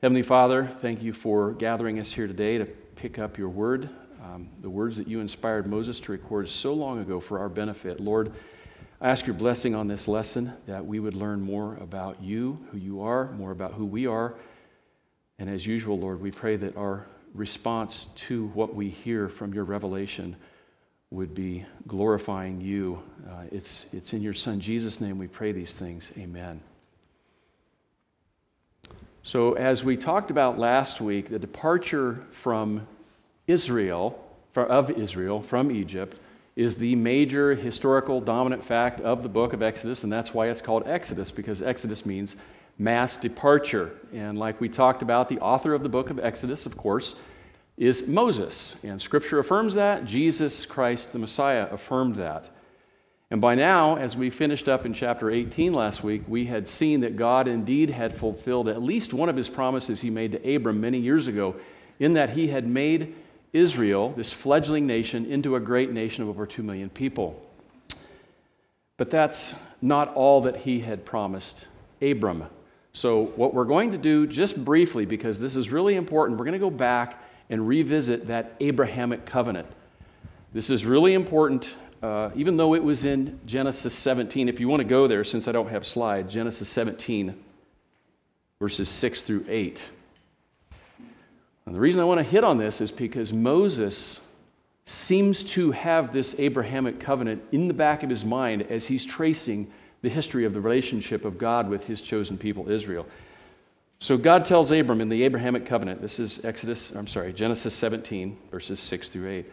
Heavenly Father, thank you for gathering us here today to pick up your word, um, the words that you inspired Moses to record so long ago for our benefit. Lord, I ask your blessing on this lesson that we would learn more about you, who you are, more about who we are. And as usual, Lord, we pray that our response to what we hear from your revelation would be glorifying you. Uh, it's, it's in your Son Jesus' name we pray these things. Amen. So, as we talked about last week, the departure from Israel, of Israel from Egypt, is the major historical dominant fact of the book of Exodus, and that's why it's called Exodus, because Exodus means mass departure. And like we talked about, the author of the book of Exodus, of course, is Moses. And Scripture affirms that. Jesus Christ, the Messiah, affirmed that. And by now, as we finished up in chapter 18 last week, we had seen that God indeed had fulfilled at least one of his promises he made to Abram many years ago, in that he had made Israel, this fledgling nation, into a great nation of over 2 million people. But that's not all that he had promised Abram. So, what we're going to do, just briefly, because this is really important, we're going to go back and revisit that Abrahamic covenant. This is really important, uh, even though it was in Genesis 17. If you want to go there, since I don't have slides, Genesis 17, verses 6 through 8. And the reason I want to hit on this is because Moses seems to have this Abrahamic covenant in the back of his mind as he's tracing the history of the relationship of God with his chosen people, Israel. So God tells Abram in the Abrahamic covenant, this is Exodus, I'm sorry, Genesis 17, verses 6 through 8.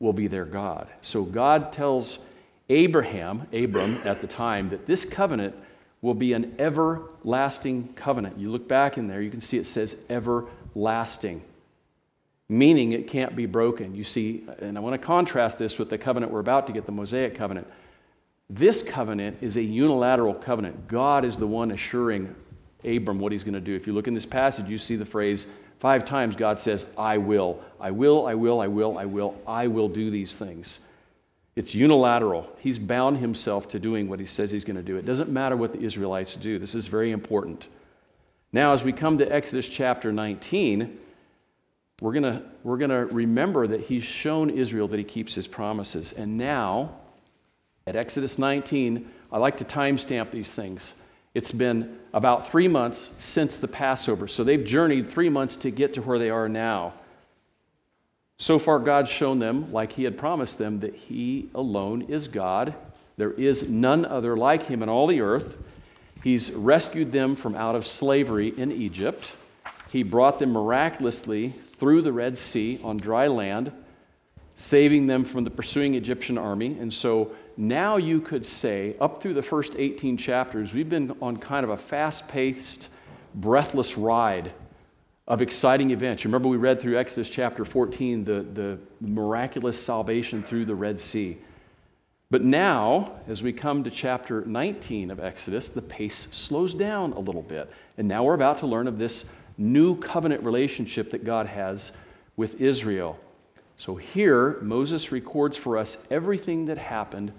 will be their God. So God tells Abraham, Abram at the time, that this covenant will be an everlasting covenant. You look back in there, you can see it says everlasting, meaning it can't be broken. You see, and I want to contrast this with the covenant we're about to get, the Mosaic covenant. This covenant is a unilateral covenant. God is the one assuring Abram what he's going to do. If you look in this passage, you see the phrase five times God says, I will. I will, I will, I will, I will, I will do these things. It's unilateral. He's bound himself to doing what he says he's going to do. It doesn't matter what the Israelites do. This is very important. Now, as we come to Exodus chapter 19, we're going to, we're going to remember that he's shown Israel that he keeps his promises. And now, at Exodus 19, I like to timestamp these things. It's been about three months since the Passover. So they've journeyed three months to get to where they are now. So far, God's shown them, like He had promised them, that He alone is God. There is none other like Him in all the earth. He's rescued them from out of slavery in Egypt. He brought them miraculously through the Red Sea on dry land, saving them from the pursuing Egyptian army. And so now you could say, up through the first 18 chapters, we've been on kind of a fast paced, breathless ride of exciting events. You remember we read through Exodus chapter 14 the, the miraculous salvation through the Red Sea. But now, as we come to chapter 19 of Exodus, the pace slows down a little bit. And now we're about to learn of this new covenant relationship that God has with Israel. So here, Moses records for us everything that happened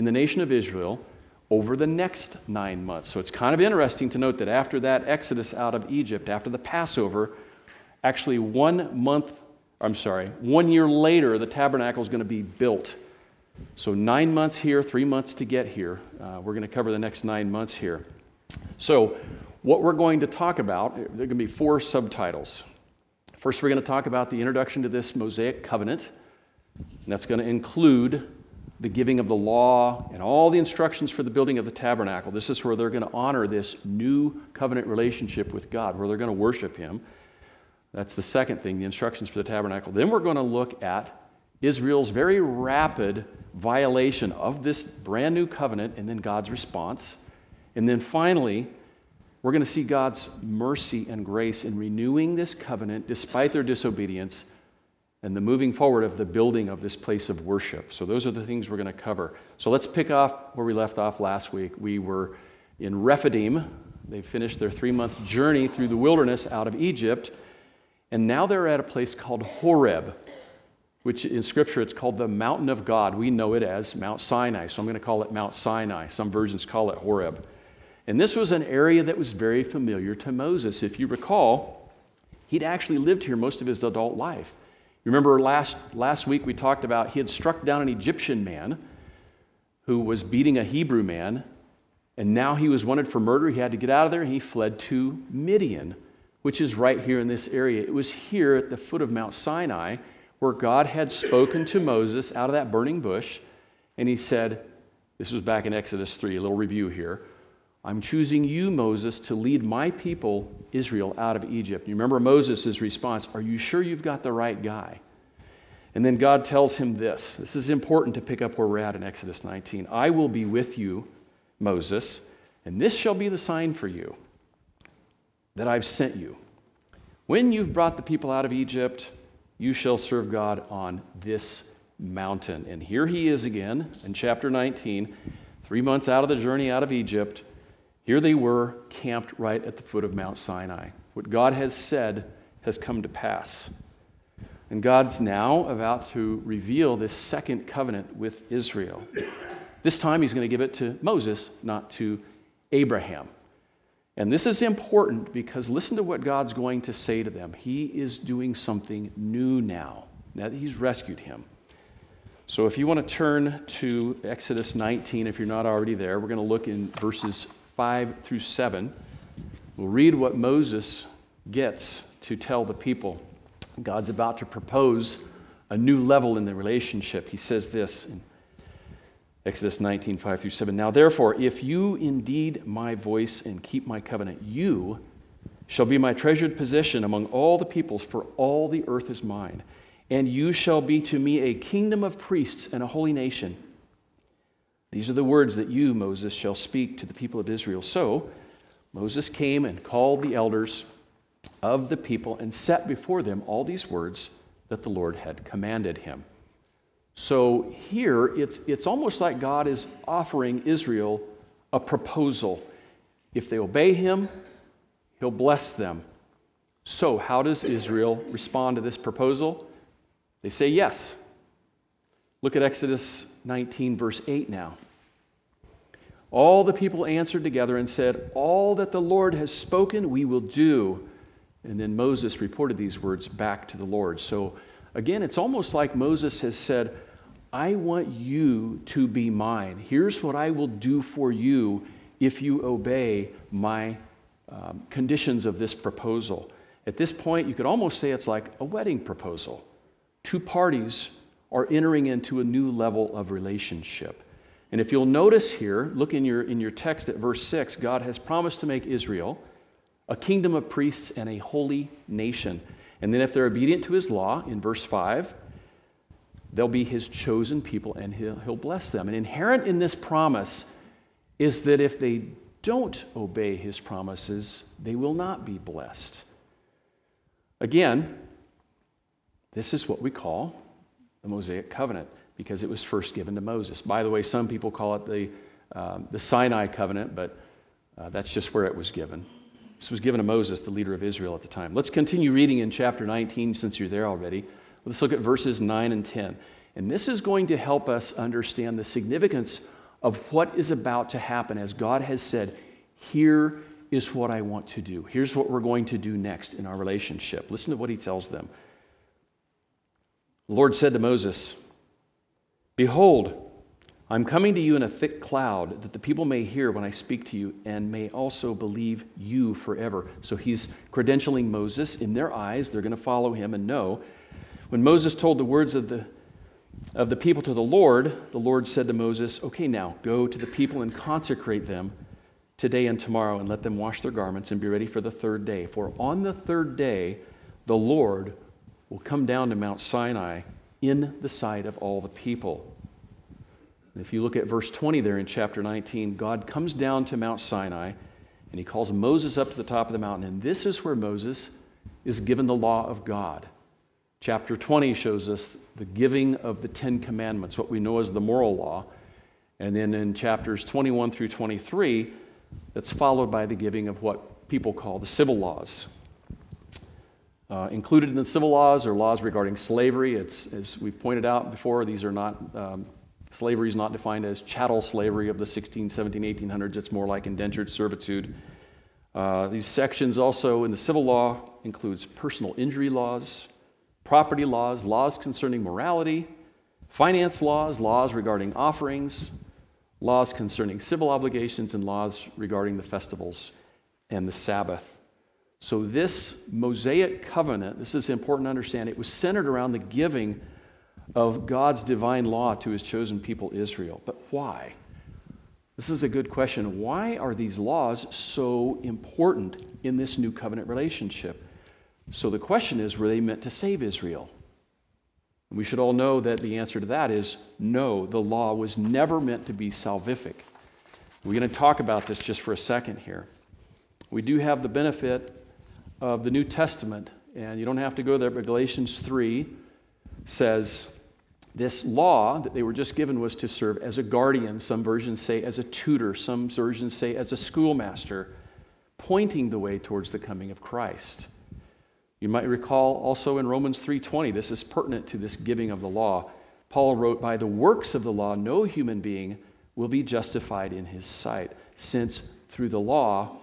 in the nation of Israel over the next nine months. So it's kind of interesting to note that after that exodus out of Egypt, after the Passover, actually one month, I'm sorry, one year later, the tabernacle is going to be built. So nine months here, three months to get here. Uh, we're going to cover the next nine months here. So, what we're going to talk about, there are going to be four subtitles. First, we're going to talk about the introduction to this Mosaic covenant. And that's going to include the giving of the law and all the instructions for the building of the tabernacle. This is where they're going to honor this new covenant relationship with God, where they're going to worship Him. That's the second thing, the instructions for the tabernacle. Then we're going to look at Israel's very rapid violation of this brand new covenant and then God's response. And then finally, we're going to see God's mercy and grace in renewing this covenant despite their disobedience and the moving forward of the building of this place of worship. So, those are the things we're going to cover. So, let's pick off where we left off last week. We were in Rephidim. They finished their three month journey through the wilderness out of Egypt. And now they're at a place called Horeb, which in Scripture it's called the mountain of God. We know it as Mount Sinai. So, I'm going to call it Mount Sinai. Some versions call it Horeb. And this was an area that was very familiar to Moses. If you recall, he'd actually lived here most of his adult life. Remember last, last week we talked about he had struck down an Egyptian man who was beating a Hebrew man, and now he was wanted for murder. He had to get out of there, and he fled to Midian, which is right here in this area. It was here at the foot of Mount Sinai where God had spoken to Moses out of that burning bush, and he said, This was back in Exodus 3, a little review here. I'm choosing you, Moses, to lead my people, Israel, out of Egypt. You remember Moses' response Are you sure you've got the right guy? And then God tells him this. This is important to pick up where we're at in Exodus 19. I will be with you, Moses, and this shall be the sign for you that I've sent you. When you've brought the people out of Egypt, you shall serve God on this mountain. And here he is again in chapter 19, three months out of the journey out of Egypt. Here they were, camped right at the foot of Mount Sinai. What God has said has come to pass. And God's now about to reveal this second covenant with Israel. This time he's going to give it to Moses, not to Abraham. And this is important because listen to what God's going to say to them. He is doing something new now, now that he's rescued him. So if you want to turn to Exodus 19, if you're not already there, we're going to look in verses 5 through 7. We'll read what Moses gets to tell the people. God's about to propose a new level in the relationship. He says this in Exodus 19, 5 through 7. Now, therefore, if you indeed my voice and keep my covenant, you shall be my treasured possession among all the peoples, for all the earth is mine. And you shall be to me a kingdom of priests and a holy nation. These are the words that you, Moses, shall speak to the people of Israel. So Moses came and called the elders of the people and set before them all these words that the Lord had commanded him. So here, it's, it's almost like God is offering Israel a proposal. If they obey him, he'll bless them. So, how does Israel respond to this proposal? They say yes. Look at Exodus 19, verse 8 now. All the people answered together and said, All that the Lord has spoken, we will do. And then Moses reported these words back to the Lord. So again, it's almost like Moses has said, I want you to be mine. Here's what I will do for you if you obey my um, conditions of this proposal. At this point, you could almost say it's like a wedding proposal. Two parties are entering into a new level of relationship. And if you'll notice here, look in your, in your text at verse 6, God has promised to make Israel a kingdom of priests and a holy nation. And then if they're obedient to his law, in verse 5, they'll be his chosen people and he'll, he'll bless them. And inherent in this promise is that if they don't obey his promises, they will not be blessed. Again, this is what we call the Mosaic covenant because it was first given to Moses. By the way, some people call it the, um, the Sinai covenant, but uh, that's just where it was given. This was given to Moses, the leader of Israel at the time. Let's continue reading in chapter 19 since you're there already. Let's look at verses 9 and 10. And this is going to help us understand the significance of what is about to happen as God has said, Here is what I want to do. Here's what we're going to do next in our relationship. Listen to what he tells them. The Lord said to Moses, Behold, I'm coming to you in a thick cloud that the people may hear when I speak to you and may also believe you forever. So he's credentialing Moses in their eyes. They're going to follow him and know. When Moses told the words of the, of the people to the Lord, the Lord said to Moses, Okay, now go to the people and consecrate them today and tomorrow and let them wash their garments and be ready for the third day. For on the third day, the Lord will come down to Mount Sinai in the sight of all the people. And if you look at verse 20 there in chapter 19, God comes down to Mount Sinai And he calls Moses up to the top of the mountain. And this is where Moses is given the law of God. Chapter 20 shows us the giving of the Ten Commandments, what we know as the moral law. And then in chapters 21 through 23, that's followed by the giving of what people call the civil laws. Uh, included in the civil laws are laws regarding slavery. It's, as we've pointed out before, these are not, um, slavery is not defined as chattel slavery of the 16, 17, 1800s. It's more like indentured servitude. Uh, these sections also in the civil law includes personal injury laws, property laws, laws concerning morality, finance laws, laws regarding offerings, laws concerning civil obligations, and laws regarding the festivals and the Sabbath. So, this Mosaic covenant, this is important to understand, it was centered around the giving of God's divine law to his chosen people, Israel. But why? This is a good question. Why are these laws so important in this new covenant relationship? So, the question is were they meant to save Israel? We should all know that the answer to that is no, the law was never meant to be salvific. We're going to talk about this just for a second here. We do have the benefit of the New Testament, and you don't have to go there, but Galatians 3 says this law that they were just given was to serve as a guardian. Some versions say as a tutor, some versions say as a schoolmaster, pointing the way towards the coming of Christ. You might recall also in Romans 3:20 this is pertinent to this giving of the law. Paul wrote by the works of the law no human being will be justified in his sight since through the law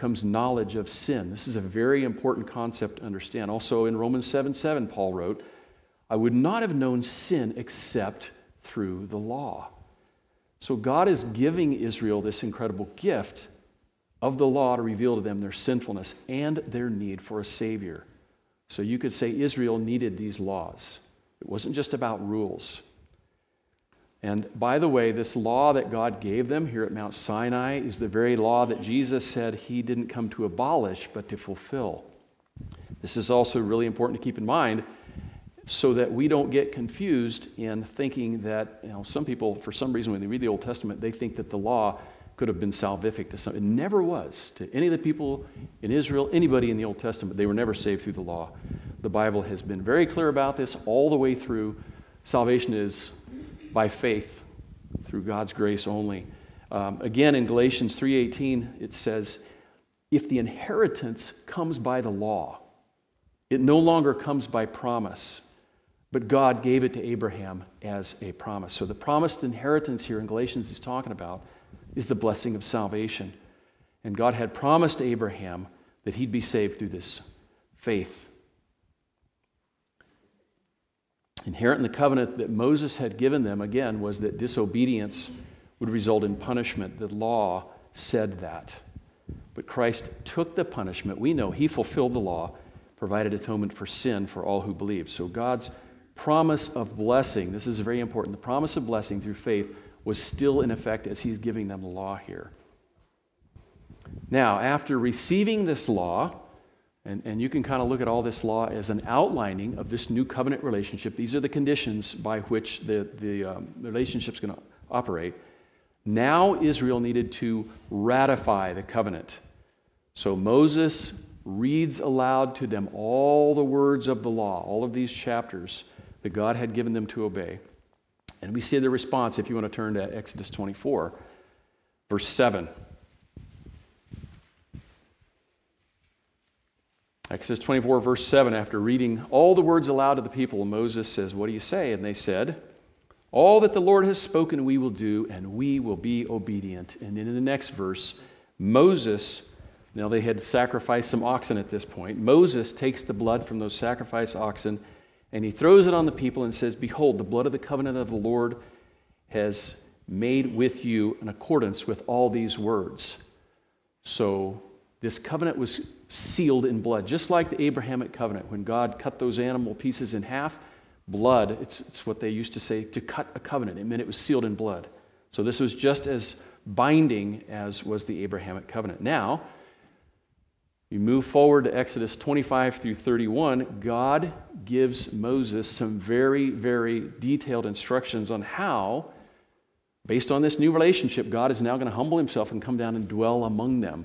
comes knowledge of sin. This is a very important concept to understand. Also in Romans 7 7, Paul wrote, I would not have known sin except through the law. So God is giving Israel this incredible gift of the law to reveal to them their sinfulness and their need for a Savior. So you could say Israel needed these laws. It wasn't just about rules. And by the way, this law that God gave them here at Mount Sinai is the very law that Jesus said he didn't come to abolish, but to fulfill. This is also really important to keep in mind so that we don't get confused in thinking that, you know, some people, for some reason, when they read the Old Testament, they think that the law could have been salvific to some. It never was to any of the people in Israel, anybody in the Old Testament. They were never saved through the law. The Bible has been very clear about this all the way through. Salvation is by faith through God's grace only. Um, again, in Galatians 3:18, it says, "If the inheritance comes by the law, it no longer comes by promise." But God gave it to Abraham as a promise. So the promised inheritance here in Galatians is talking about is the blessing of salvation. And God had promised Abraham that he'd be saved through this faith. Inherent in the covenant that Moses had given them, again, was that disobedience would result in punishment. The law said that. But Christ took the punishment. We know he fulfilled the law, provided atonement for sin for all who believe. So God's promise of blessing, this is very important, the promise of blessing through faith was still in effect as he's giving them the law here. Now, after receiving this law, and, and you can kind of look at all this law as an outlining of this new covenant relationship. These are the conditions by which the, the um, relationship is going to operate. Now, Israel needed to ratify the covenant. So Moses reads aloud to them all the words of the law, all of these chapters that God had given them to obey. And we see the response if you want to turn to Exodus 24, verse 7. Exodus 24, verse 7, after reading all the words aloud to the people, Moses says, What do you say? And they said, All that the Lord has spoken, we will do, and we will be obedient. And then in the next verse, Moses, now they had sacrificed some oxen at this point, Moses takes the blood from those sacrificed oxen and he throws it on the people and says, Behold, the blood of the covenant of the Lord has made with you in accordance with all these words. So this covenant was sealed in blood, just like the Abrahamic covenant. When God cut those animal pieces in half, blood, it's, it's what they used to say to cut a covenant. It meant it was sealed in blood. So this was just as binding as was the Abrahamic covenant. Now, you move forward to Exodus 25 through 31, God gives Moses some very, very detailed instructions on how, based on this new relationship, God is now going to humble himself and come down and dwell among them.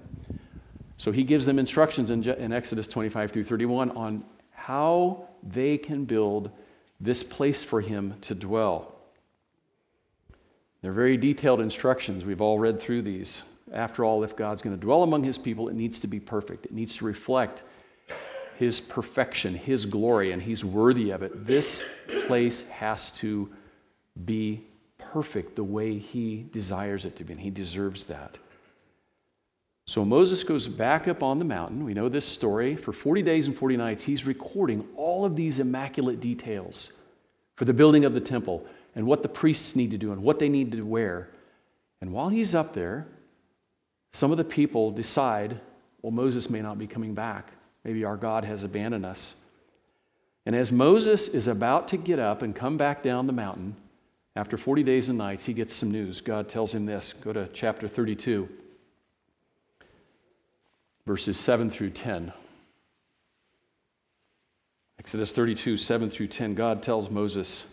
So he gives them instructions in, in Exodus 25 through 31 on how they can build this place for him to dwell. They're very detailed instructions. We've all read through these. After all, if God's going to dwell among his people, it needs to be perfect. It needs to reflect his perfection, his glory, and he's worthy of it. This place has to be perfect the way he desires it to be, and he deserves that. So Moses goes back up on the mountain. We know this story. For 40 days and 40 nights, he's recording all of these immaculate details for the building of the temple and what the priests need to do and what they need to wear. And while he's up there, some of the people decide, well, Moses may not be coming back. Maybe our God has abandoned us. And as Moses is about to get up and come back down the mountain, after 40 days and nights, he gets some news. God tells him this. Go to chapter 32 verses 7 through 10. Exodus 32, 7 through 10, God tells Moses,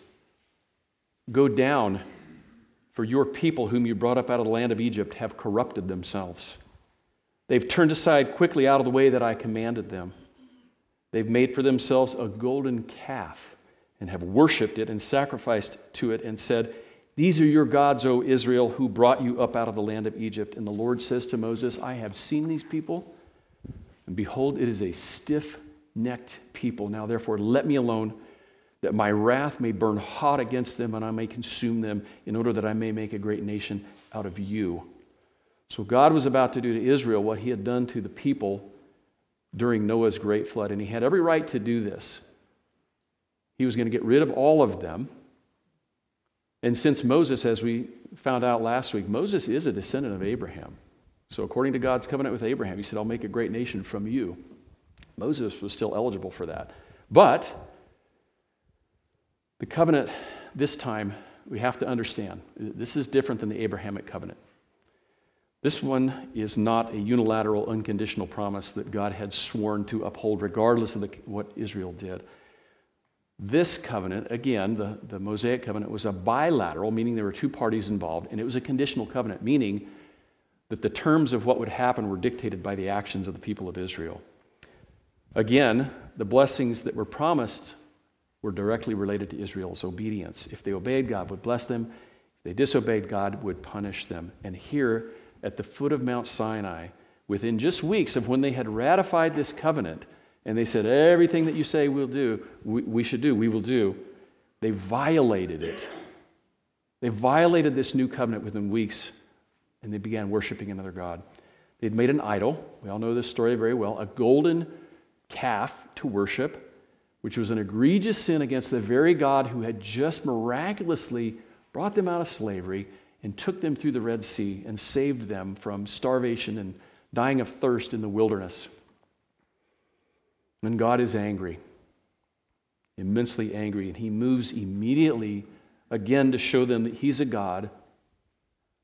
Go down, for your people, whom you brought up out of the land of Egypt, have corrupted themselves. They've turned aside quickly out of the way that I commanded them. They've made for themselves a golden calf and have worshiped it and sacrificed to it and said, These are your gods, O Israel, who brought you up out of the land of Egypt. And the Lord says to Moses, I have seen these people and behold, it is a stiff necked people. Now, therefore, let me alone, that my wrath may burn hot against them, and I may consume them, in order that I may make a great nation out of you. So, God was about to do to Israel what he had done to the people during Noah's great flood, and he had every right to do this. He was going to get rid of all of them. And since Moses, as we found out last week, Moses is a descendant of Abraham. So, according to God's covenant with Abraham, he said, I'll make a great nation from you. Moses was still eligible for that. But the covenant this time, we have to understand this is different than the Abrahamic covenant. This one is not a unilateral, unconditional promise that God had sworn to uphold, regardless of the, what Israel did. This covenant, again, the, the Mosaic covenant, was a bilateral, meaning there were two parties involved, and it was a conditional covenant, meaning that the terms of what would happen were dictated by the actions of the people of Israel. Again, the blessings that were promised were directly related to Israel's obedience. If they obeyed, God would bless them. If they disobeyed, God would punish them. And here at the foot of Mount Sinai, within just weeks of when they had ratified this covenant, and they said, Everything that you say we'll do, we, we should do, we will do, they violated it. They violated this new covenant within weeks and they began worshiping another God. They'd made an idol. We all know this story very well a golden calf to worship, which was an egregious sin against the very God who had just miraculously brought them out of slavery and took them through the Red Sea and saved them from starvation and dying of thirst in the wilderness. And God is angry, immensely angry, and he moves immediately again to show them that he's a God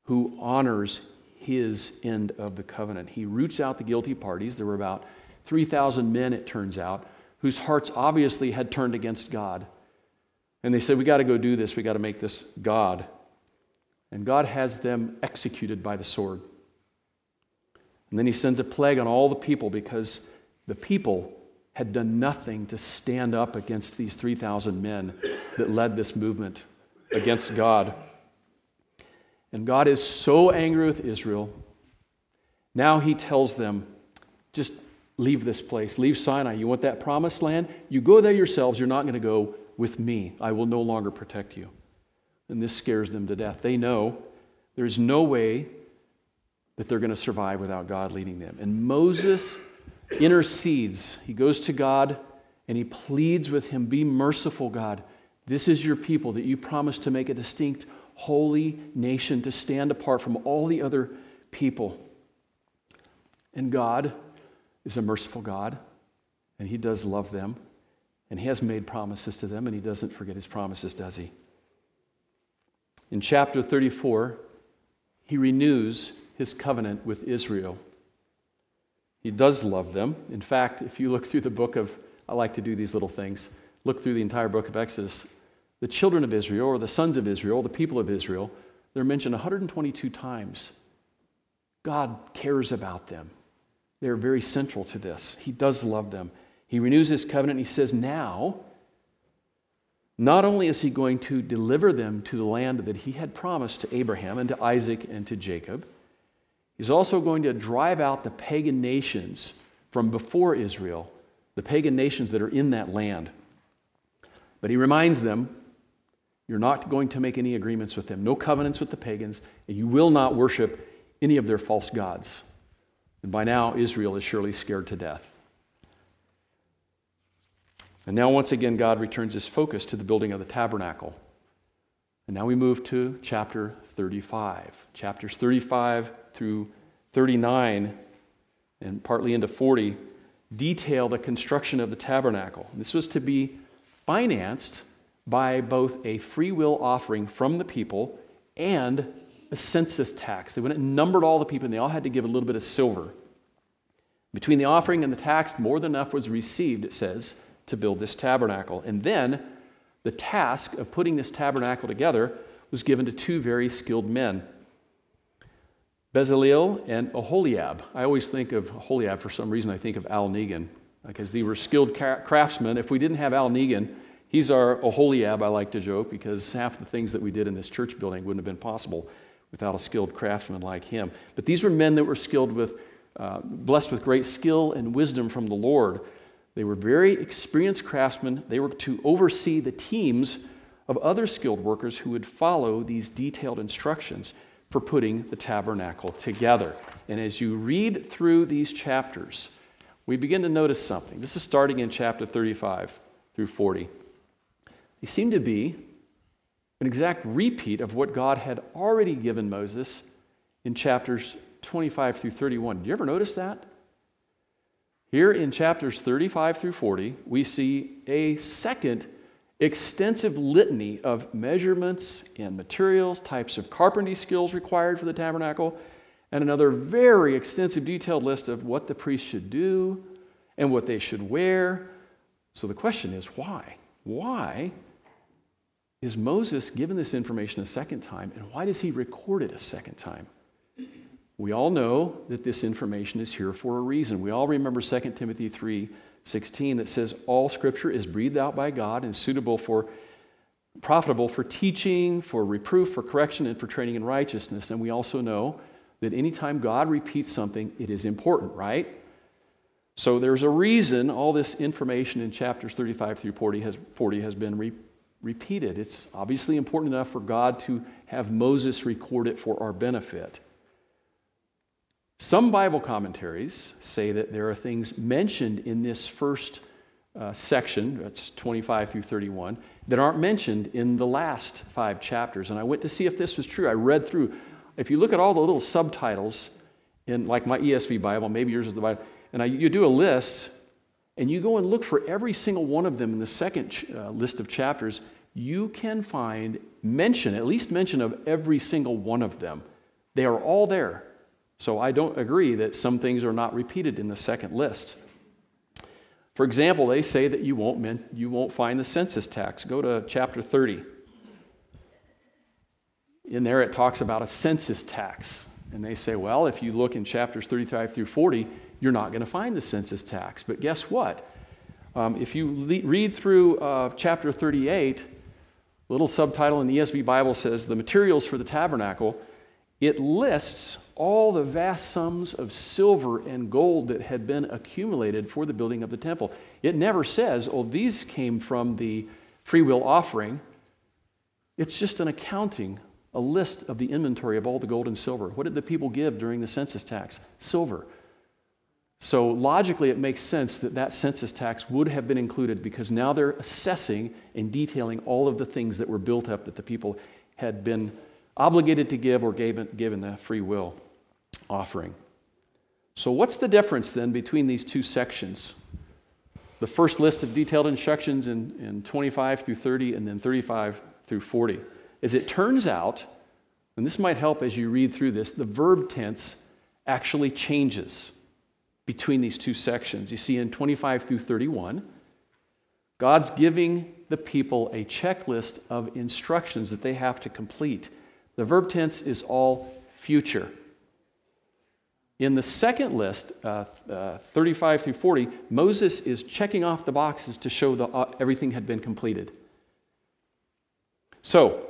who honors his end of the covenant. He roots out the guilty parties. There were about 3,000 men, it turns out, whose hearts obviously had turned against God. And they said, We got to go do this. We got to make this God. And God has them executed by the sword. And then he sends a plague on all the people because the people had done nothing to stand up against these 3,000 men that led this movement against God. And God is so angry with Israel. Now he tells them, just leave this place, leave Sinai. You want that promised land? You go there yourselves. You're not going to go with me. I will no longer protect you. And this scares them to death. They know there's no way that they're going to survive without God leading them. And Moses intercedes. He goes to God and he pleads with him Be merciful, God. This is your people that you promised to make a distinct holy nation to stand apart from all the other people. And God is a merciful God, and He does love them, and He has made promises to them, and He doesn't forget His promises, does He? In chapter 34, He renews His covenant with Israel. He does love them. In fact, if you look through the book of, I like to do these little things, look through the entire book of Exodus, the children of Israel, or the sons of Israel, the people of Israel, they're mentioned 122 times. God cares about them. They're very central to this. He does love them. He renews his covenant. He says, now, not only is he going to deliver them to the land that he had promised to Abraham and to Isaac and to Jacob, he's also going to drive out the pagan nations from before Israel, the pagan nations that are in that land. But he reminds them you're not going to make any agreements with them, no covenants with the pagans, and you will not worship any of their false gods. And by now, Israel is surely scared to death. And now, once again, God returns his focus to the building of the tabernacle. And now we move to chapter 35. Chapters 35 through 39 and partly into 40 detail the construction of the tabernacle. This was to be financed by both a free will offering from the people and a census tax. They went and numbered all the people, and they all had to give a little bit of silver. Between the offering and the tax, more than enough was received, it says, to build this tabernacle. And then the task of putting this tabernacle together was given to two very skilled men Bezaleel and Aholiab. I always think of Aholiab for some reason, I think of Al Negan, because they were skilled craftsmen. If we didn't have Al Negan, he's our Aholiab, I like to joke, because half the things that we did in this church building wouldn't have been possible without a skilled craftsman like him. But these were men that were skilled with, uh, blessed with great skill and wisdom from the Lord. They were very experienced craftsmen. They were to oversee the teams of other skilled workers who would follow these detailed instructions for putting the tabernacle together. And as you read through these chapters, we begin to notice something. This is starting in chapter 35 through 40. They seem to be an exact repeat of what God had already given Moses in chapters 25 through 31. Did you ever notice that? Here in chapters 35 through 40, we see a second extensive litany of measurements and materials, types of carpentry skills required for the tabernacle, and another very extensive detailed list of what the priests should do and what they should wear. So the question is why? Why is Moses given this information a second time, and why does he record it a second time? We all know that this information is here for a reason. We all remember 2 Timothy 3 16 that says, All scripture is breathed out by God and suitable for profitable for teaching, for reproof, for correction, and for training in righteousness. And we also know that anytime God repeats something, it is important, right? So there's a reason all this information in chapters 35 through 40 has, 40 has been re- repeated. It's obviously important enough for God to have Moses record it for our benefit. Some Bible commentaries say that there are things mentioned in this first uh, section, that's 25 through 31, that aren't mentioned in the last five chapters. And I went to see if this was true. I read through. If you look at all the little subtitles in, like my ESV Bible, maybe yours is the Bible, and I, you do a list, and you go and look for every single one of them in the second ch- uh, list of chapters, you can find mention, at least mention of every single one of them. They are all there. So I don't agree that some things are not repeated in the second list. For example, they say that you won't, you won't find the census tax. Go to chapter 30. In there, it talks about a census tax. And they say, well, if you look in chapters 35 through 40, you're not going to find the census tax. But guess what? Um, if you le- read through uh, chapter 38, little subtitle in the ESV Bible says the materials for the tabernacle, it lists all the vast sums of silver and gold that had been accumulated for the building of the temple. It never says, oh, these came from the free will offering. It's just an accounting, a list of the inventory of all the gold and silver. What did the people give during the census tax? Silver. So logically, it makes sense that that census tax would have been included because now they're assessing and detailing all of the things that were built up that the people had been obligated to give or given, given the free will offering. So, what's the difference then between these two sections? The first list of detailed instructions in, in 25 through 30 and then 35 through 40. As it turns out, and this might help as you read through this, the verb tense actually changes between these two sections. You see, in 25 through 31, God's giving the people a checklist of instructions that they have to complete. The verb tense is all future. In the second list, uh, uh, 35 through 40, Moses is checking off the boxes to show that uh, everything had been completed. So,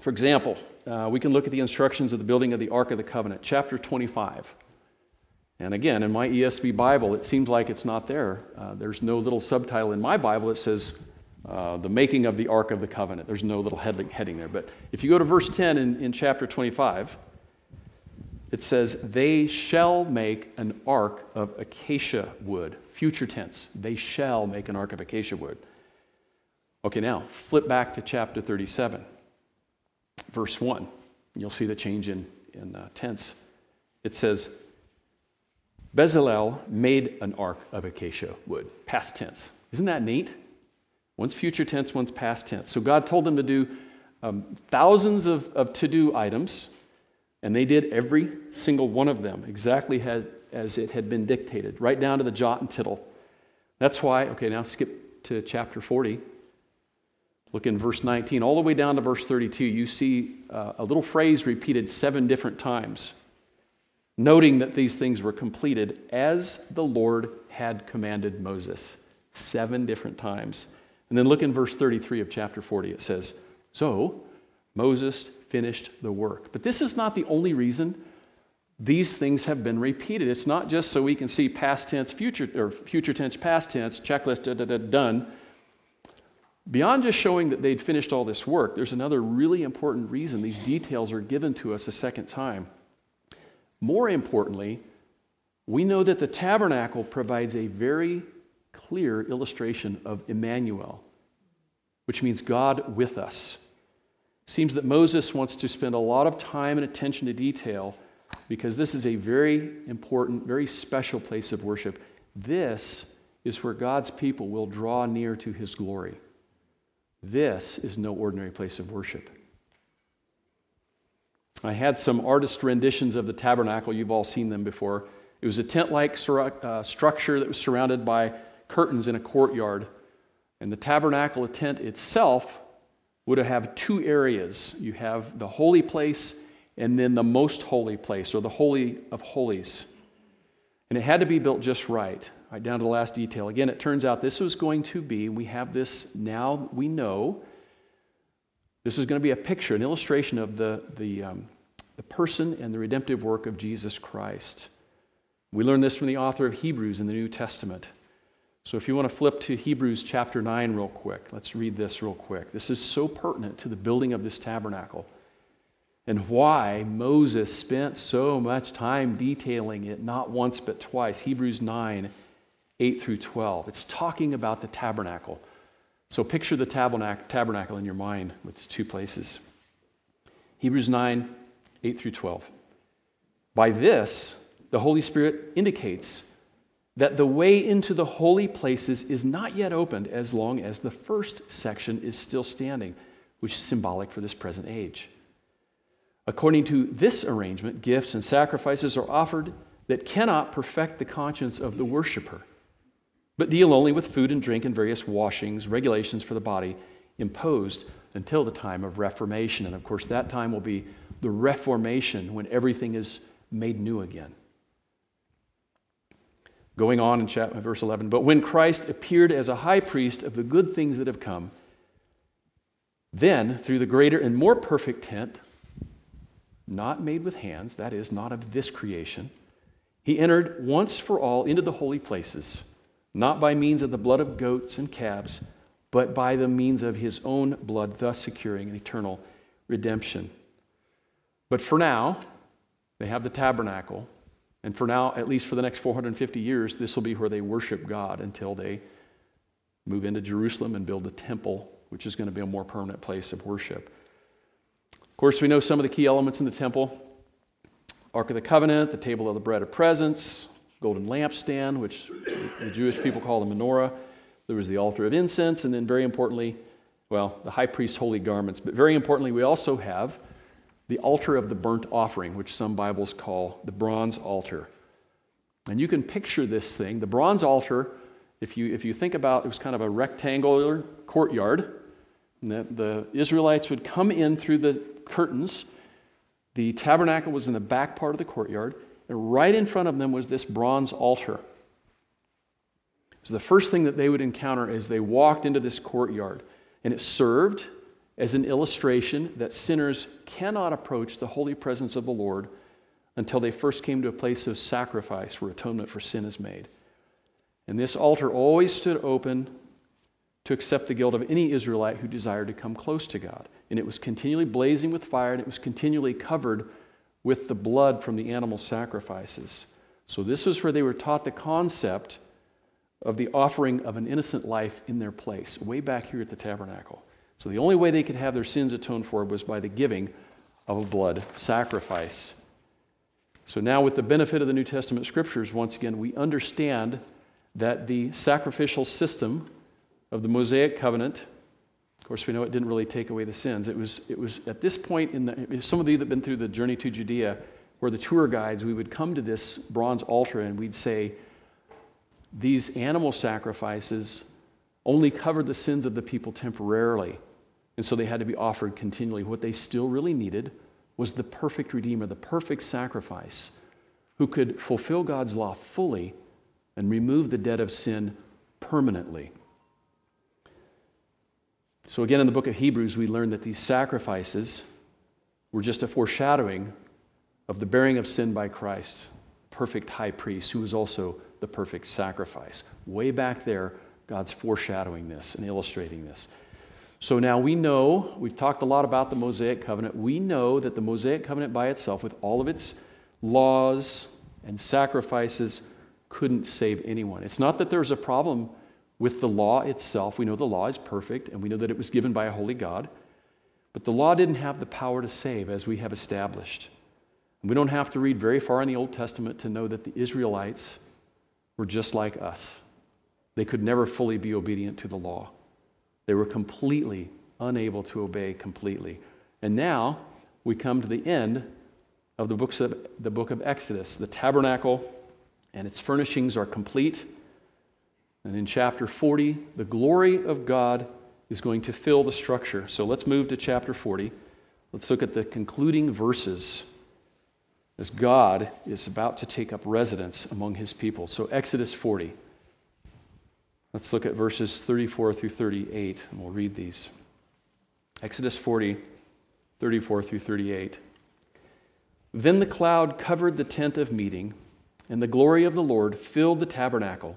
for example, uh, we can look at the instructions of the building of the Ark of the Covenant, chapter 25. And again, in my ESV Bible, it seems like it's not there. Uh, there's no little subtitle in my Bible that says uh, the making of the Ark of the Covenant. There's no little heading there. But if you go to verse 10 in, in chapter 25, it says, They shall make an ark of acacia wood. Future tense. They shall make an ark of acacia wood. Okay, now flip back to chapter 37, verse 1. You'll see the change in, in uh, tense. It says, Bezalel made an ark of acacia wood, past tense. Isn't that neat? One's future tense, one's past tense. So God told them to do um, thousands of, of to do items, and they did every single one of them exactly as, as it had been dictated, right down to the jot and tittle. That's why, okay, now skip to chapter 40. Look in verse 19, all the way down to verse 32, you see uh, a little phrase repeated seven different times noting that these things were completed as the Lord had commanded Moses seven different times. And then look in verse 33 of chapter 40. It says, So Moses finished the work. But this is not the only reason these things have been repeated. It's not just so we can see past tense, future, or future tense, past tense, checklist, da, da, da, done. Beyond just showing that they'd finished all this work, there's another really important reason these details are given to us a second time. More importantly, we know that the tabernacle provides a very clear illustration of Emmanuel, which means God with us. Seems that Moses wants to spend a lot of time and attention to detail because this is a very important, very special place of worship. This is where God's people will draw near to his glory. This is no ordinary place of worship. I had some artist renditions of the tabernacle. You've all seen them before. It was a tent like uh, structure that was surrounded by curtains in a courtyard. And the tabernacle tent itself would have two areas you have the holy place and then the most holy place, or the Holy of Holies. And it had to be built just right, right down to the last detail. Again, it turns out this was going to be, we have this now, we know this is going to be a picture, an illustration of the, the, um, the person and the redemptive work of Jesus Christ. We learn this from the author of Hebrews in the New Testament. So if you want to flip to Hebrews chapter 9 real quick, let's read this real quick. This is so pertinent to the building of this tabernacle and why Moses spent so much time detailing it, not once but twice. Hebrews 9, 8 through 12. It's talking about the tabernacle. So picture the tabernacle in your mind with two places. Hebrews 9, 8 through 12. By this, the Holy Spirit indicates that the way into the holy places is not yet opened as long as the first section is still standing, which is symbolic for this present age. According to this arrangement, gifts and sacrifices are offered that cannot perfect the conscience of the worshiper but deal only with food and drink and various washings, regulations for the body imposed until the time of Reformation. And of course, that time will be the Reformation when everything is made new again. Going on in chapter, verse 11, but when Christ appeared as a high priest of the good things that have come, then through the greater and more perfect tent, not made with hands, that is, not of this creation, he entered once for all into the holy places not by means of the blood of goats and calves, but by the means of his own blood, thus securing an eternal redemption. But for now, they have the tabernacle. And for now, at least for the next 450 years, this will be where they worship God until they move into Jerusalem and build the temple, which is going to be a more permanent place of worship. Of course, we know some of the key elements in the temple Ark of the Covenant, the table of the bread of presence, golden lampstand, which the Jewish people call the menorah. There was the altar of incense, and then, very importantly, well, the high priest's holy garments. But very importantly, we also have the altar of the burnt offering, which some Bibles call the bronze altar. And you can picture this thing. The bronze altar, if you, if you think about it was kind of a rectangular courtyard. And the, the Israelites would come in through the curtains. The tabernacle was in the back part of the courtyard. And right in front of them was this bronze altar. So the first thing that they would encounter as they walked into this courtyard. And it served as an illustration that sinners cannot approach the holy presence of the Lord until they first came to a place of sacrifice where atonement for sin is made. And this altar always stood open to accept the guilt of any Israelite who desired to come close to God. And it was continually blazing with fire, and it was continually covered with the blood from the animal sacrifices. So, this was where they were taught the concept of the offering of an innocent life in their place, way back here at the tabernacle. So, the only way they could have their sins atoned for was by the giving of a blood sacrifice. So, now with the benefit of the New Testament scriptures, once again, we understand that the sacrificial system of the Mosaic covenant. Of course, we know it didn't really take away the sins. It was, it was at this point in the, some of you that have been through the journey to Judea, where the tour guides, we would come to this bronze altar and we'd say, these animal sacrifices only covered the sins of the people temporarily. And so they had to be offered continually. What they still really needed was the perfect Redeemer, the perfect sacrifice, who could fulfill God's law fully and remove the debt of sin permanently. So, again, in the book of Hebrews, we learn that these sacrifices were just a foreshadowing of the bearing of sin by Christ, perfect high priest, who was also the perfect sacrifice. Way back there, God's foreshadowing this and illustrating this. So now we know, we've talked a lot about the Mosaic covenant. We know that the Mosaic covenant by itself, with all of its laws and sacrifices, couldn't save anyone. It's not that there's a problem with the law itself. We know the law is perfect, and we know that it was given by a holy God. But the law didn't have the power to save, as we have established. We don't have to read very far in the Old Testament to know that the Israelites were just like us. They could never fully be obedient to the law, they were completely unable to obey completely. And now we come to the end of the, books of the book of Exodus. The tabernacle and its furnishings are complete. And in chapter 40, the glory of God is going to fill the structure. So let's move to chapter 40. Let's look at the concluding verses as God is about to take up residence among his people. So, Exodus 40. Let's look at verses 34 through 38, and we'll read these. Exodus 40, 34 through 38. Then the cloud covered the tent of meeting, and the glory of the Lord filled the tabernacle.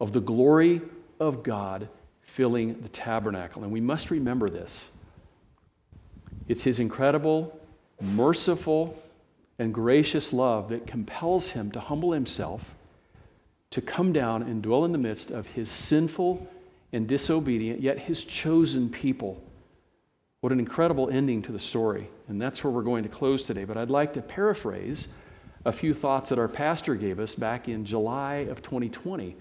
of the glory of God filling the tabernacle. And we must remember this. It's his incredible, merciful, and gracious love that compels him to humble himself, to come down and dwell in the midst of his sinful and disobedient, yet his chosen people. What an incredible ending to the story. And that's where we're going to close today. But I'd like to paraphrase a few thoughts that our pastor gave us back in July of 2020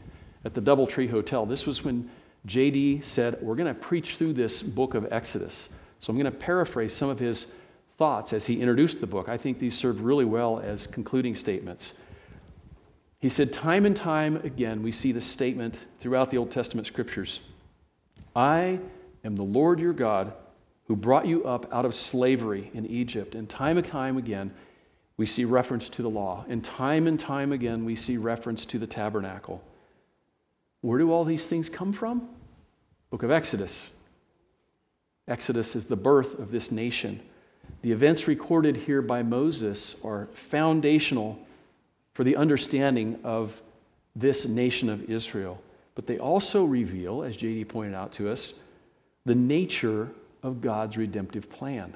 at the Doubletree Hotel. This was when JD said, We're going to preach through this book of Exodus. So I'm going to paraphrase some of his thoughts as he introduced the book. I think these serve really well as concluding statements. He said, Time and time again, we see this statement throughout the Old Testament scriptures I am the Lord your God who brought you up out of slavery in Egypt. And time and time again, we see reference to the law. And time and time again, we see reference to the tabernacle. Where do all these things come from? Book of Exodus. Exodus is the birth of this nation. The events recorded here by Moses are foundational for the understanding of this nation of Israel. But they also reveal, as JD pointed out to us, the nature of God's redemptive plan.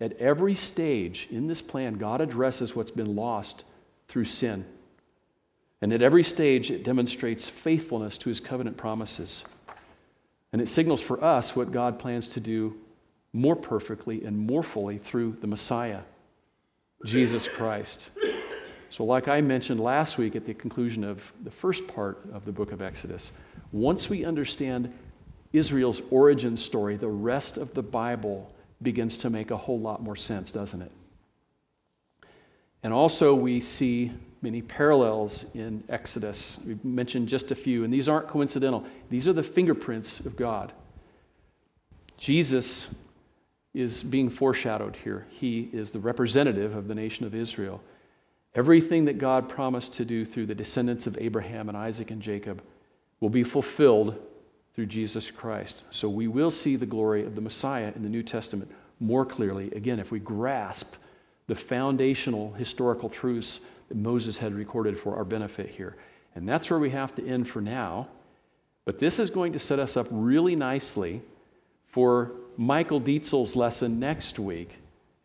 At every stage in this plan, God addresses what's been lost through sin. And at every stage, it demonstrates faithfulness to his covenant promises. And it signals for us what God plans to do more perfectly and more fully through the Messiah, Jesus Christ. So, like I mentioned last week at the conclusion of the first part of the book of Exodus, once we understand Israel's origin story, the rest of the Bible begins to make a whole lot more sense, doesn't it? And also, we see many parallels in Exodus. We've mentioned just a few, and these aren't coincidental. These are the fingerprints of God. Jesus is being foreshadowed here. He is the representative of the nation of Israel. Everything that God promised to do through the descendants of Abraham and Isaac and Jacob will be fulfilled through Jesus Christ. So we will see the glory of the Messiah in the New Testament more clearly, again, if we grasp the foundational historical truths that Moses had recorded for our benefit here. And that's where we have to end for now. But this is going to set us up really nicely for Michael Dietzel's lesson next week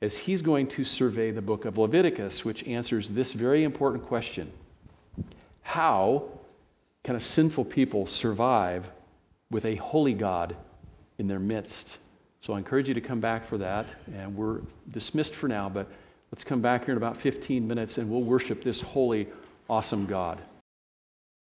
as he's going to survey the book of Leviticus, which answers this very important question How can a sinful people survive with a holy God in their midst? So I encourage you to come back for that. And we're dismissed for now, but let's come back here in about 15 minutes and we'll worship this holy, awesome God.